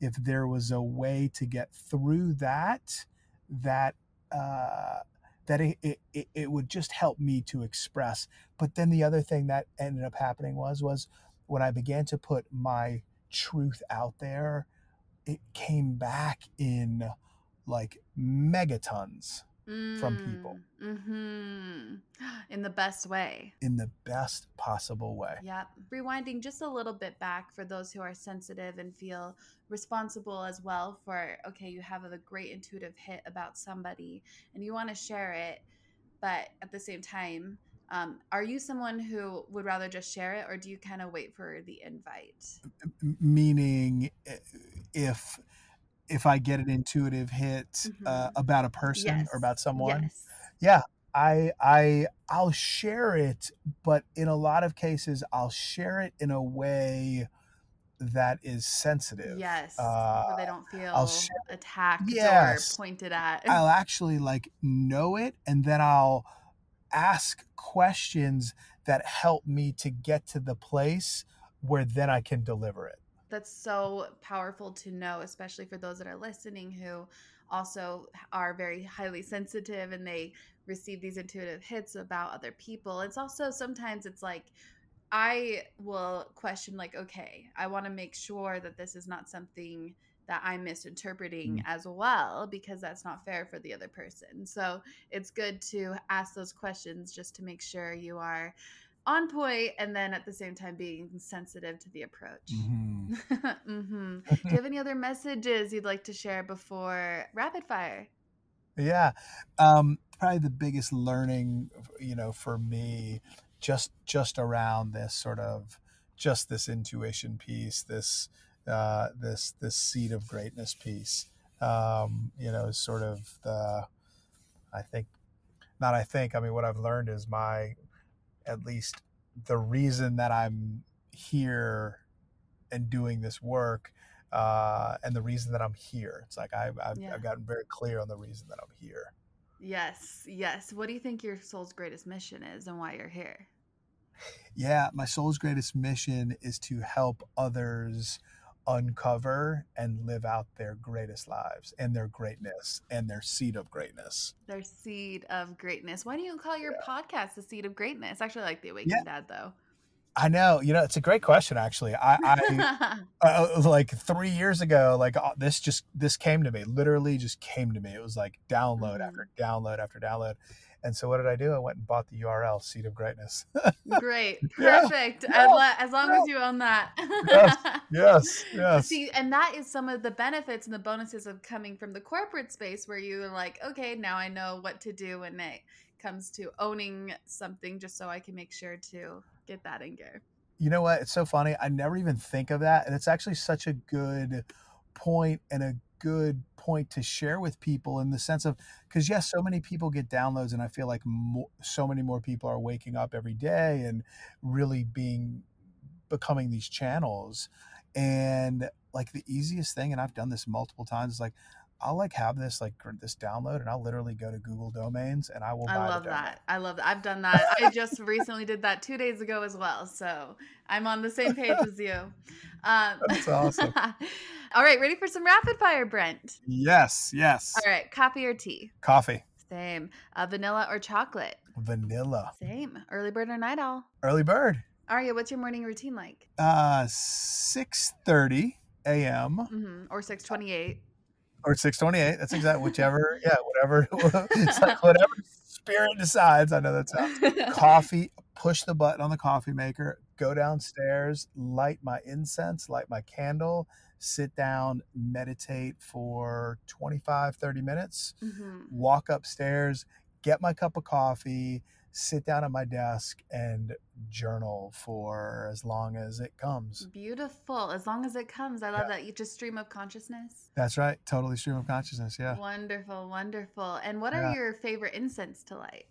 if there was a way to get through that, that uh, that it, it, it, it would just help me to express. But then the other thing that ended up happening was was when I began to put my truth out there, it came back in like megatons from people. Mm-hmm. In the best way. in the best possible way. Yep. Rewinding just a little bit back for those who are sensitive and feel responsible as well for, okay, you have a great intuitive hit about somebody and you want to share it, but at the same time, um, are you someone who would rather just share it or do you kind of wait for the invite? Meaning eh, if if I get an intuitive hit uh, Mhm. about a person Yes. or about someone, Yes. yeah, I I I'll share it, but in a lot of cases I'll share it in a way that is sensitive. Yes. Uh, where they don't feel share- attacked Yes. or pointed at. I'll actually like know it and then I'll ask questions that help me to get to the place where then I can deliver it. That's so powerful to know, especially for those that are listening who also are very highly sensitive and they receive these intuitive hits about other people. It's also sometimes it's like I will question like okay, I want to make sure that this is not something that I'm misinterpreting mm. as well because that's not fair for the other person. So, it's good to ask those questions just to make sure you are on point and then at the same time being sensitive to the approach. Mhm. hmm Do you have any other messages you'd like to share before rapid fire? Yeah. Um, probably the biggest learning, you know, for me, just just around this sort of just this intuition piece, this uh, this this seed of greatness piece. Um, you know, is sort of the I think not I think, I mean what I've learned is my at least the reason that I'm here and doing this work uh, and the reason that I'm here. It's like I've, I've, Yeah. I've gotten very clear on the reason that I'm here. Yes, yes. What do you think your soul's greatest mission is and why you're here? Yeah, my soul's greatest mission is to help others uncover and live out their greatest lives and their greatness and their seed of greatness. Their seed of greatness. Why do you call your podcast the seed of greatness? I actually like the Awakened Yeah. Dad though. I know, you know, it's a great question actually. I, I uh, like three years ago, like uh, this just this came to me. Literally, just came to me. It was like download Mhm. after download after download. And so, what did I do? I went and bought the URL, Seed of Greatness. Great. Perfect. yeah, as, lo- as long as you own that. yes, yes. See, and that is some of the benefits and the bonuses of coming from the corporate space where you're like, okay, now I know what to do when it comes to owning something just so I can make sure to get that in gear. You know what? It's so funny. I never even think of that. And it's actually such a good point and a good point to share with people in the sense of because yes so many people get downloads and i feel like mo- so many more people are waking up every day and really being becoming these channels. And like the easiest thing and i've done this multiple times is like i'll like have this like this download and i'll literally go to google domains and i will buy I love that. I love that. I've done that. I just recently did that two days ago as well. So I'm on the same page as you. Um, That's awesome. all right, ready for some rapid fire, Brent? yes yes All right, coffee or tea? coffee Same. Uh, vanilla or chocolate? vanilla Same. Early bird or night owl? early bird Arya, what's your morning routine like? uh 6:30 a.m. hmm Or 628? Or 6:28 that's exactly whichever yeah whatever it's like whatever spirit decides i know that's how. Coffee push the button on the coffee maker go downstairs light my incense light my candle sit down meditate for 25 30 minutes hmm walk upstairs get my cup of coffee sit down at my desk and journal for as long as it comes Beautiful. As long as it comes. I love that. You just stream of consciousness. that's right totally stream of consciousness yeah Wonderful, wonderful. And what are your favorite incense to light?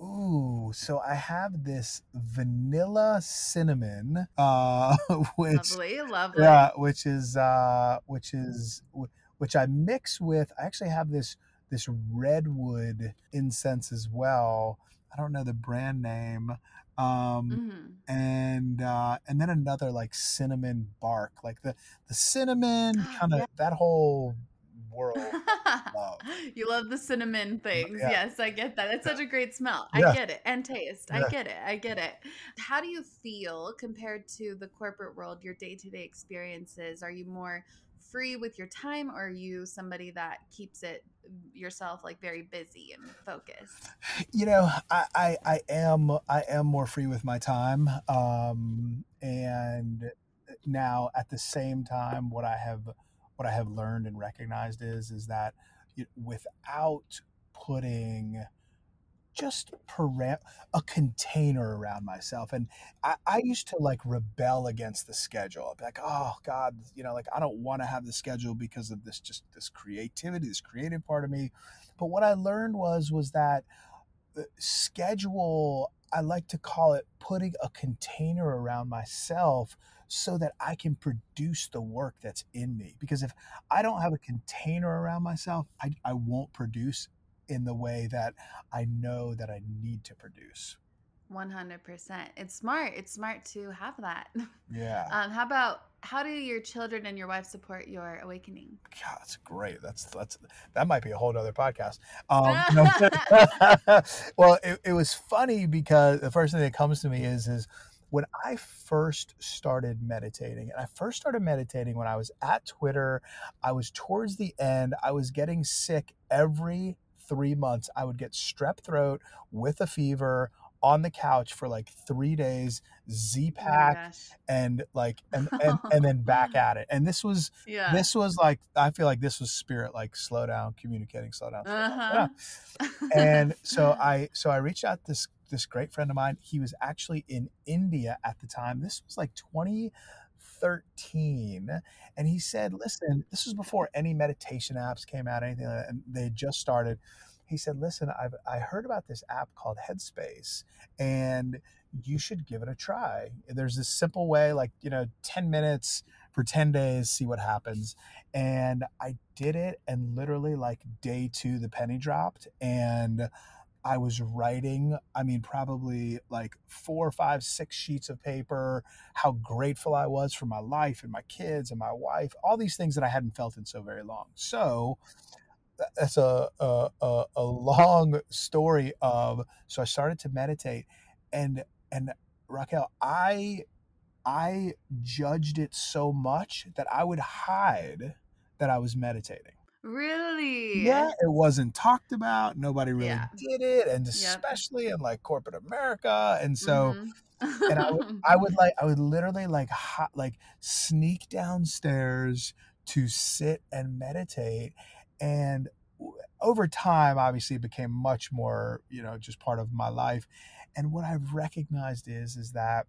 Ooh, so I have this vanilla cinnamon, uh, which lovely, lovely. yeah, which is uh, which is which I mix with. I actually have this this redwood incense as well. I don't know the brand name. Um, Mhm. and uh, and then another like cinnamon bark, like the the cinnamon kind of yeah. that whole world. love. you love the cinnamon things. Yeah. Yes, I get that. It's Yeah. such a great smell. I get it. And taste. I get it. I get it. How do you feel compared to the corporate world, your day to day experiences? Are you more free with your time or are you somebody that keeps it yourself like very busy and focused? you know I, I i am i am more free with my time um and now at the same time what i have what i have learned and recognized is is that without putting just a container around myself and I, I used to like rebel against the schedule. I'd be like oh god you know like i don't want to have the schedule because of this just this creativity this creative part of me. But what i learned was was that schedule i like to call it putting a container around myself so that i can produce the work that's in me because if i don't have a container around myself i, I won't produce in the way that i know that i need to produce 100%. It's smart. It's smart to have that. yeah Um, how about how do your children and your wife support your awakening? God, that's great. That's that's that might be a whole other podcast. Um, no. well, it, it was funny because the first thing that comes to me is is when I first started meditating, and I first started meditating when I was at Twitter. I was towards the end. I was getting sick every three months. I would get strep throat with a fever on the couch for like three days, Z Oh pack, gosh. and like and, and and then back at it. And this was Yeah. this was like I feel like this was spirit like slow down communicating slow down, slow down. Uh-huh. Yeah. and so I so I reached out this this great friend of mine he was actually in India at the time this was like 2013 and he said listen this was before any meditation apps came out anything like that, and they just started. He said listen I've I heard about this app called Headspace and you should give it a try. There's this simple way like you know 10 minutes for 10 days see what happens. And I did it and literally like day 2 the penny dropped and I was writing, I mean, probably like four, five, six sheets of paper, how grateful I was for my life and my kids and my wife, all these things that I hadn't felt in so very long. So that's a, a, a, a long story of, so I started to meditate and, and Raquel, I, I judged it so much that I would hide that I was meditating. Really? Yeah, it wasn't talked about. Nobody really Yeah. did it, and Yep. especially in like corporate America. And so, Mhm. and I would, I would like, I would literally like, hot, like sneak downstairs to sit and meditate, and over time, obviously, it became much more, you know, just part of my life. And what I've recognized is, is that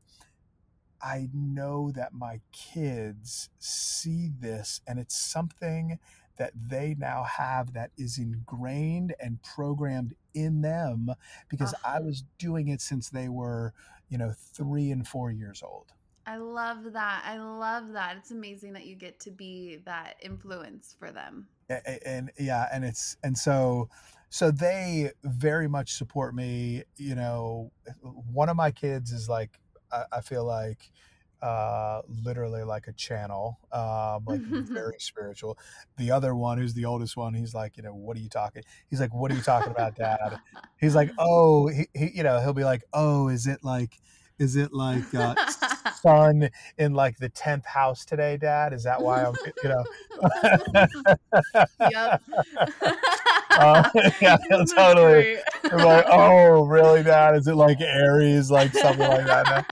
I know that my kids see this and it's something that they now have that is ingrained and programmed in them because I uh-huh. was doing it since they were, you know, three and four years old. I love that. I love that. It's amazing that you get to be that influence for them. A- a- And, yeah, and it's, and so, so they very much support me. You know, one of my kids is like, I, I feel like, uh literally like a channel um like very spiritual. The other one who's the oldest one he's like you know what are you talking he's like what are you talking about dad? He's like oh he, he you know he'll be like oh is it like is it like uh sun in like the 10th house today dad? Is that why i'm you know? Yep. Uh, yeah, totally. I'm like oh really dad is it like aries like something like that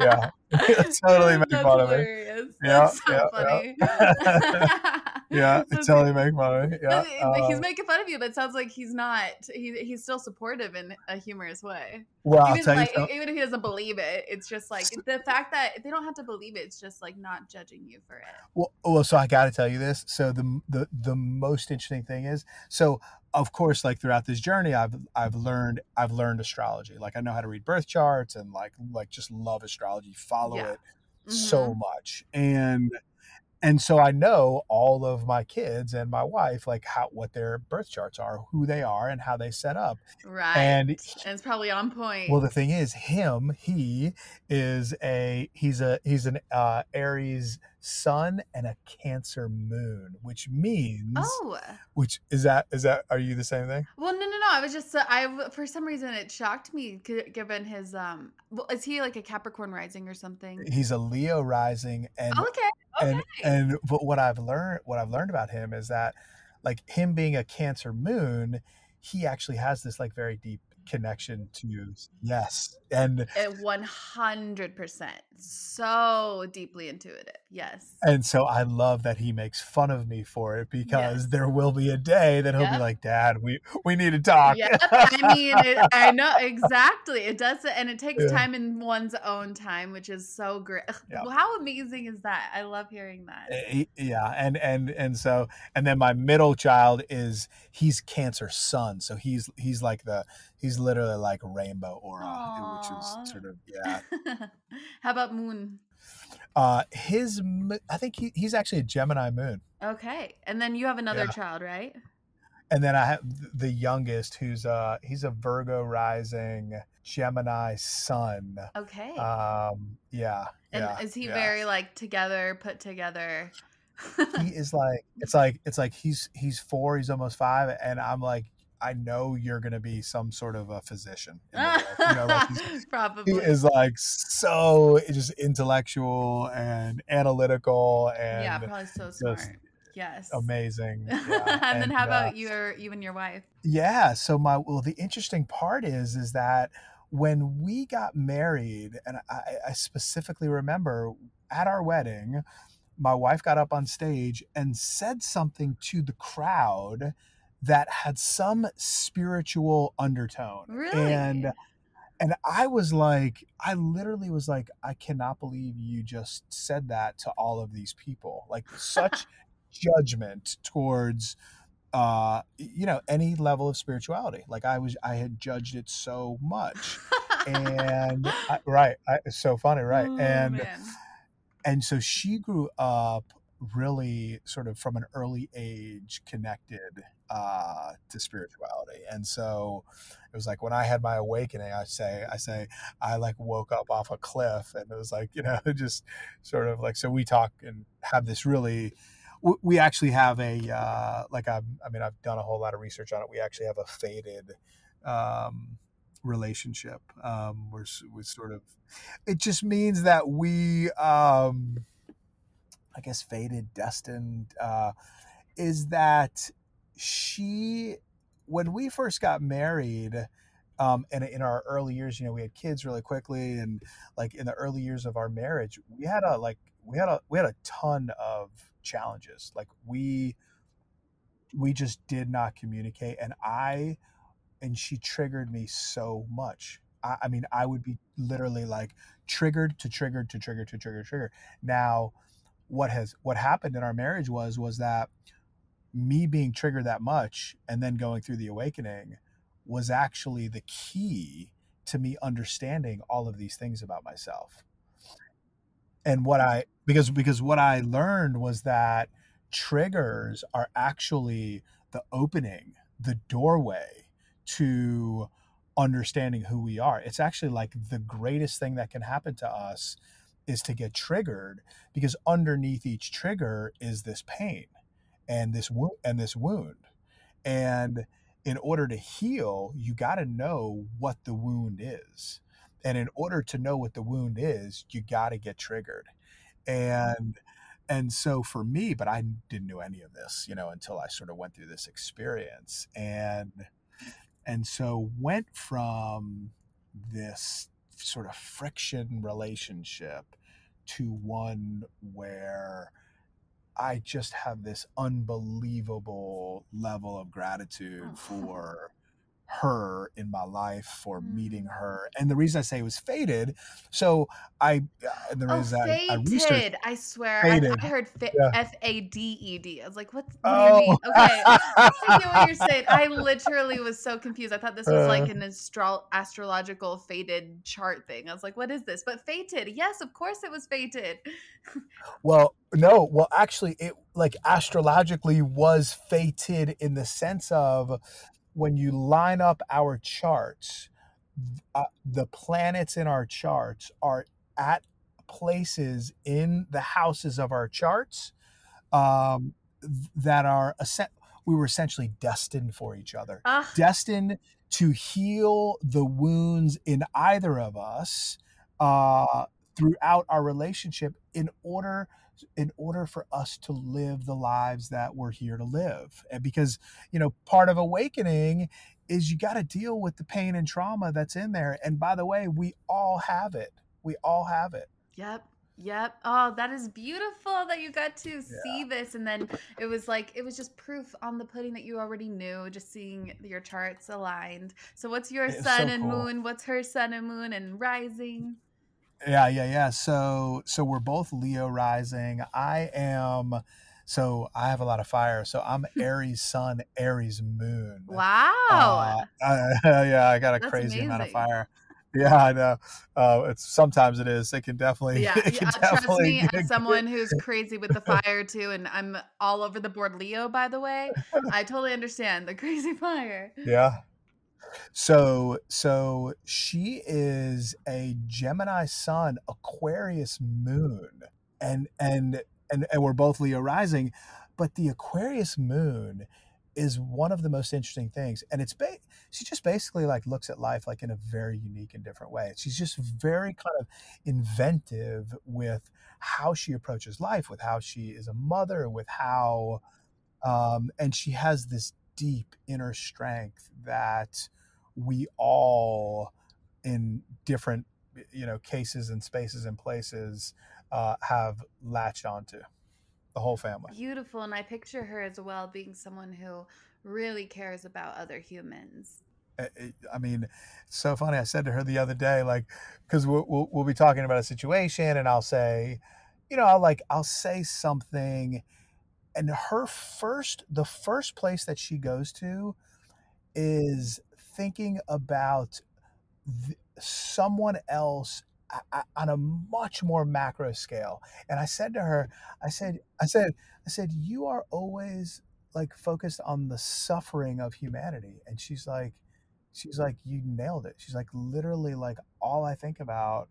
yeah totally make That's fun of me. Yeah, so yeah, yeah That's totally make fun of me yeah But- he's uh, making fun of you, but it sounds like he's not. He, he's still supportive in a humorous way. well even like even if he doesn't believe it, it's just like the fact that they don't have to believe it. It's just like not judging you for it. Well, well, so I got to tell you this. So the the the most interesting thing is, so of course, like throughout this journey, I've I've learned I've learned astrology. Like I know how to read birth charts and like like just love astrology, follow Yeah. it so Mhm. much, and and so I know all of my kids and my wife, like how what their birth charts are, who they are, and how they set up. Right. And And, it's probably on point. Well, the thing is, him, he is a he's a he's an uh, Aries sun and a Cancer moon, which means oh. which is that is that are you the same thing? Well, no, no, no. I was just uh, I for some reason it shocked me given his um. Well, is he like a Capricorn rising or something? He's a Leo rising, and okay. Okay. and and but what I've learned what I've learned about him is that like him being a Cancer moon, he actually has this like very deep connection to yes, and One hundred percent. So deeply intuitive. Yes. and so I love that he makes fun of me for it because Yes. there will be a day that he'll Yep. be like, "Dad, we we need to talk." Yep. I mean, it, I know exactly. It does, and it takes Yeah. time in one's own time, which is so great. Well, how amazing is that? I love hearing that. Eh, yeah and and and so and then my middle child is he's cancer son so he's he's like the he's literally like rainbow aura which is sort of yeah how about Moon? uh his I think he, he's actually a gemini moon Okay, and then you have another Yeah. child, right? and then i have the youngest who's uh he's a virgo rising gemini sun Okay. um yeah and yeah, is he yeah. very like together, put together? he is like it's like it's like he's he's four he's almost five and i'm like i know you're gonna be some sort of a physician in the world. you know like he's, Probably. he is like so just intellectual and analytical and yeah, probably so smart. Yes. amazing and, yeah. then how uh, about your you and your wife? yeah so my well the interesting part is is that when we got married and i, I specifically remember at our wedding my wife got up on stage and said something to the crowd that had some spiritual undertone Really? and and i was like i literally was like i cannot believe you just said that to all of these people like such judgment towards uh you know any level of spirituality like i was i had judged it so much and I, right I, it's so funny right Oh, and man. and so she grew up really sort of from an early age connected uh to spirituality. And so it was like when i had my awakening i say i say i like woke up off a cliff and it was like you know just sort of like so we talk and have this really we actually have a uh like i i mean i've done a whole lot of research on it. We actually have a fated um relationship um we're, we're sort of it just means that we um i guess fated, destined uh is that she when we first got married um and in our early years you know we had kids really quickly and like in the early years of our marriage we had a like we had a we had a ton of challenges. Like we we just did not communicate and i and she triggered me so much. I, I mean i would be literally like triggered to triggered to trigger to trigger trigger. Now what has what happened in our marriage was was that me being triggered that much and then going through the awakening was actually the key to me understanding all of these things about myself. And what i because because what i learned was that triggers are actually the opening the doorway to understanding who we are. It's actually like the greatest thing that can happen to us is to get triggered because underneath each trigger is this pain and this wo- and this wound. And in order to heal you got to know what the wound is. And in order to know what the wound is you got to get triggered. And and so for me but i didn't know any of this you know until i sort of went through this experience. And and so went from this sort of friction relationship to one where I just have this unbelievable level of gratitude Oh. for her in my life for meeting Mm. her and the reason i say it was fated so i uh, the Oh, reason I, I researched. I swear. I, I heard. F A D E D. I was like, what, what Oh. do you mean? Okay. I get what you're saying. I literally was so confused. I thought this was like Uh. an astro- astrological fated chart thing. I was like, what is this? But fated. Yes, of course it was fated. Well, no, well, actually, it like astrologically was fated in the sense of when you line up our charts, uh, the planets in our charts are at places in the houses of our charts um, that are we were essentially destined for each other. Ah, destined to heal the wounds in either of us uh, throughout our relationship in order in order for us to live the lives that we're here to live and because you know part of awakening is you got to deal with the pain and trauma that's in there and by the way we all have it we all have it Yep. Yep. Oh, that is beautiful that you got to see this. And then it was like, it was just proof on the pudding that you already knew, just seeing your charts aligned. So, what's your It's sun so and cool. moon? What's her sun and moon and rising? Yeah, yeah, yeah. So so we're both Leo rising. I am so I have a lot of fire. So I'm Aries sun, Aries moon. Wow. Uh, uh, yeah, I got a That's crazy amount of fire. Yeah, I know. Uh, it's sometimes it is. It can definitely. yeah, can yeah, trust me, as someone who's crazy with the fire too, and I'm all over the board Leo, by the way, I totally understand the crazy fire. Yeah. So so she is a Gemini sun, Aquarius moon. And and and and we're both Leo rising, but the Aquarius moon is one of the most interesting things and it's ba- she just basically like looks at life like in a very unique and different way. She's just very kind of inventive with how she approaches life, with how she is a mother, with how um, and she has this deep inner strength that we all in different you know cases and spaces and places uh, have latched onto the whole family Beautiful, and I picture her as well being someone who really cares about other humans. I- mean, it's so funny. I said to her the other day, like, because we'll, we'll, we'll be talking about a situation, and I'll say, you know, I'll like, I'll say something, and her first, the first place that she goes to is thinking about th- someone else a- a- on a much more macro scale. And I said to her, I said, I said, I said, you are always like focused on the suffering of humanity. And she's like, she's like, you nailed it. She's like, literally, like all I think about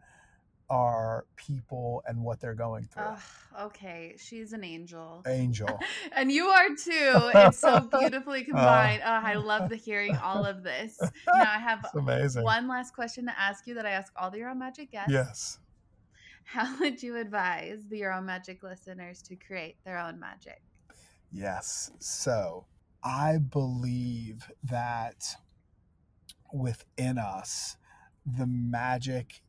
are people and what they're going through. Ugh, okay, she's an angel. Angel. And you are too. It's so uh, beautifully combined. Oh, I love the hearing all of this. Now I have amazing. one last question to ask you that I ask all the Your Own Magic guests. Yes. How would you advise the Your Own Magic listeners to create their own magic? Yes. So I believe that within us, the magic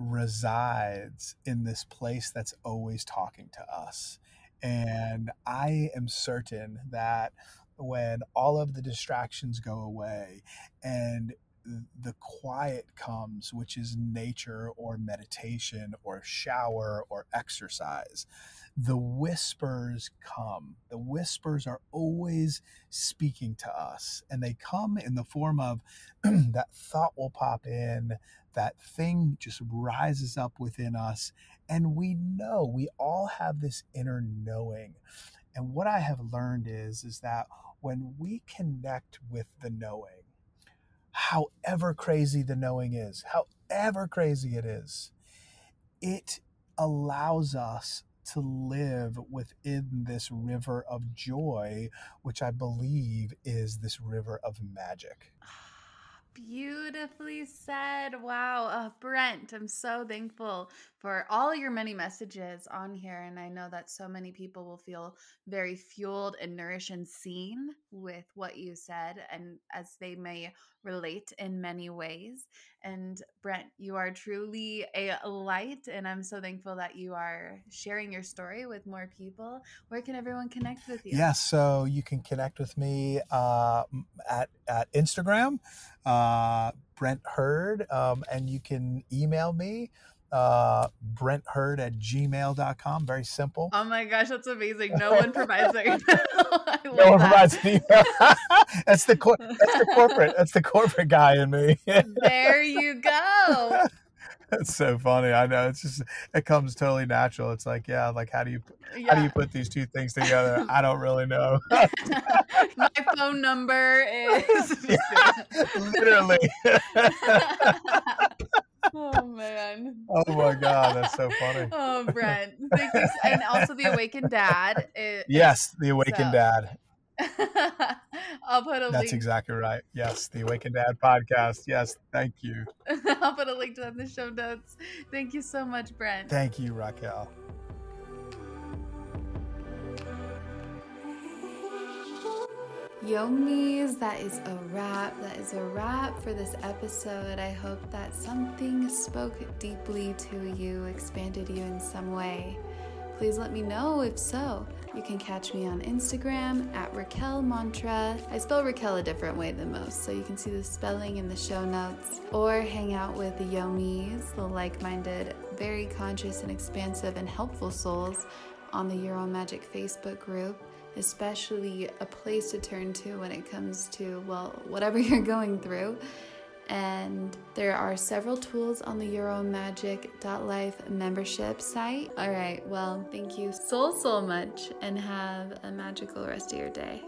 resides in this place that's always talking to us. And I am certain that when all of the distractions go away and the quiet comes, which is nature or meditation or shower or exercise, the whispers come. The whispers are always speaking to us, and they come in the form of that thought will pop in, that thing just rises up within us, and we know we all have this inner knowing. And what I have learned is is that when we connect with the knowing, however crazy the knowing is, however crazy it is, it allows us to live within this river of joy, which I believe is this river of magic. Beautifully said. Wow. Uh, Brent, I'm so thankful for all your many messages on here. And I know that so many people will feel very fueled and nourished and seen with what you said, and as they may relate in many ways. And Brent, you are truly a light, and I'm so thankful that you are sharing your story with more people. Where can everyone connect with you? Yes, yeah, so you can connect with me uh, at, at Instagram, uh, Brent Hurd, um, and you can email me uh, Brent Hurd at gmail.com. Very simple. Oh my gosh, that's amazing. No one provides their email. no one provides the that's the cor- that's the corporate that's the corporate guy in me. there you go. That's so funny. I know it's just it comes totally natural. It's like yeah, like how do you yeah. how do you put these two things together? I don't really know. My phone number is literally oh man. Oh my god, that's so funny. Oh, Brent, thank you. And also the Awakened Dad. Yes, the Awakened so. Dad. I'll put a That's link. exactly right. Yes, the Awakened Dad podcast. Yes, thank you. I'll put a link to that in the show notes. Thank you so much, Brent. Thank you, Raquel. Yomis, that is a wrap. That is a wrap for this episode. I hope that something spoke deeply to you, expanded you in some way. Please let me know if so. You can catch me on Instagram at Raquel Mantra. I spell Raquel a different way than most, so you can see the spelling in the show notes. Or hang out with the Yomis, the like minded, very conscious and expansive and helpful souls on the Own Magic Facebook group especially a place to turn to when it comes to, well, whatever you're going through. And there are several tools on the YourOwnMagic.life membership site. All right, well, thank you so, so much and have a magical rest of your day.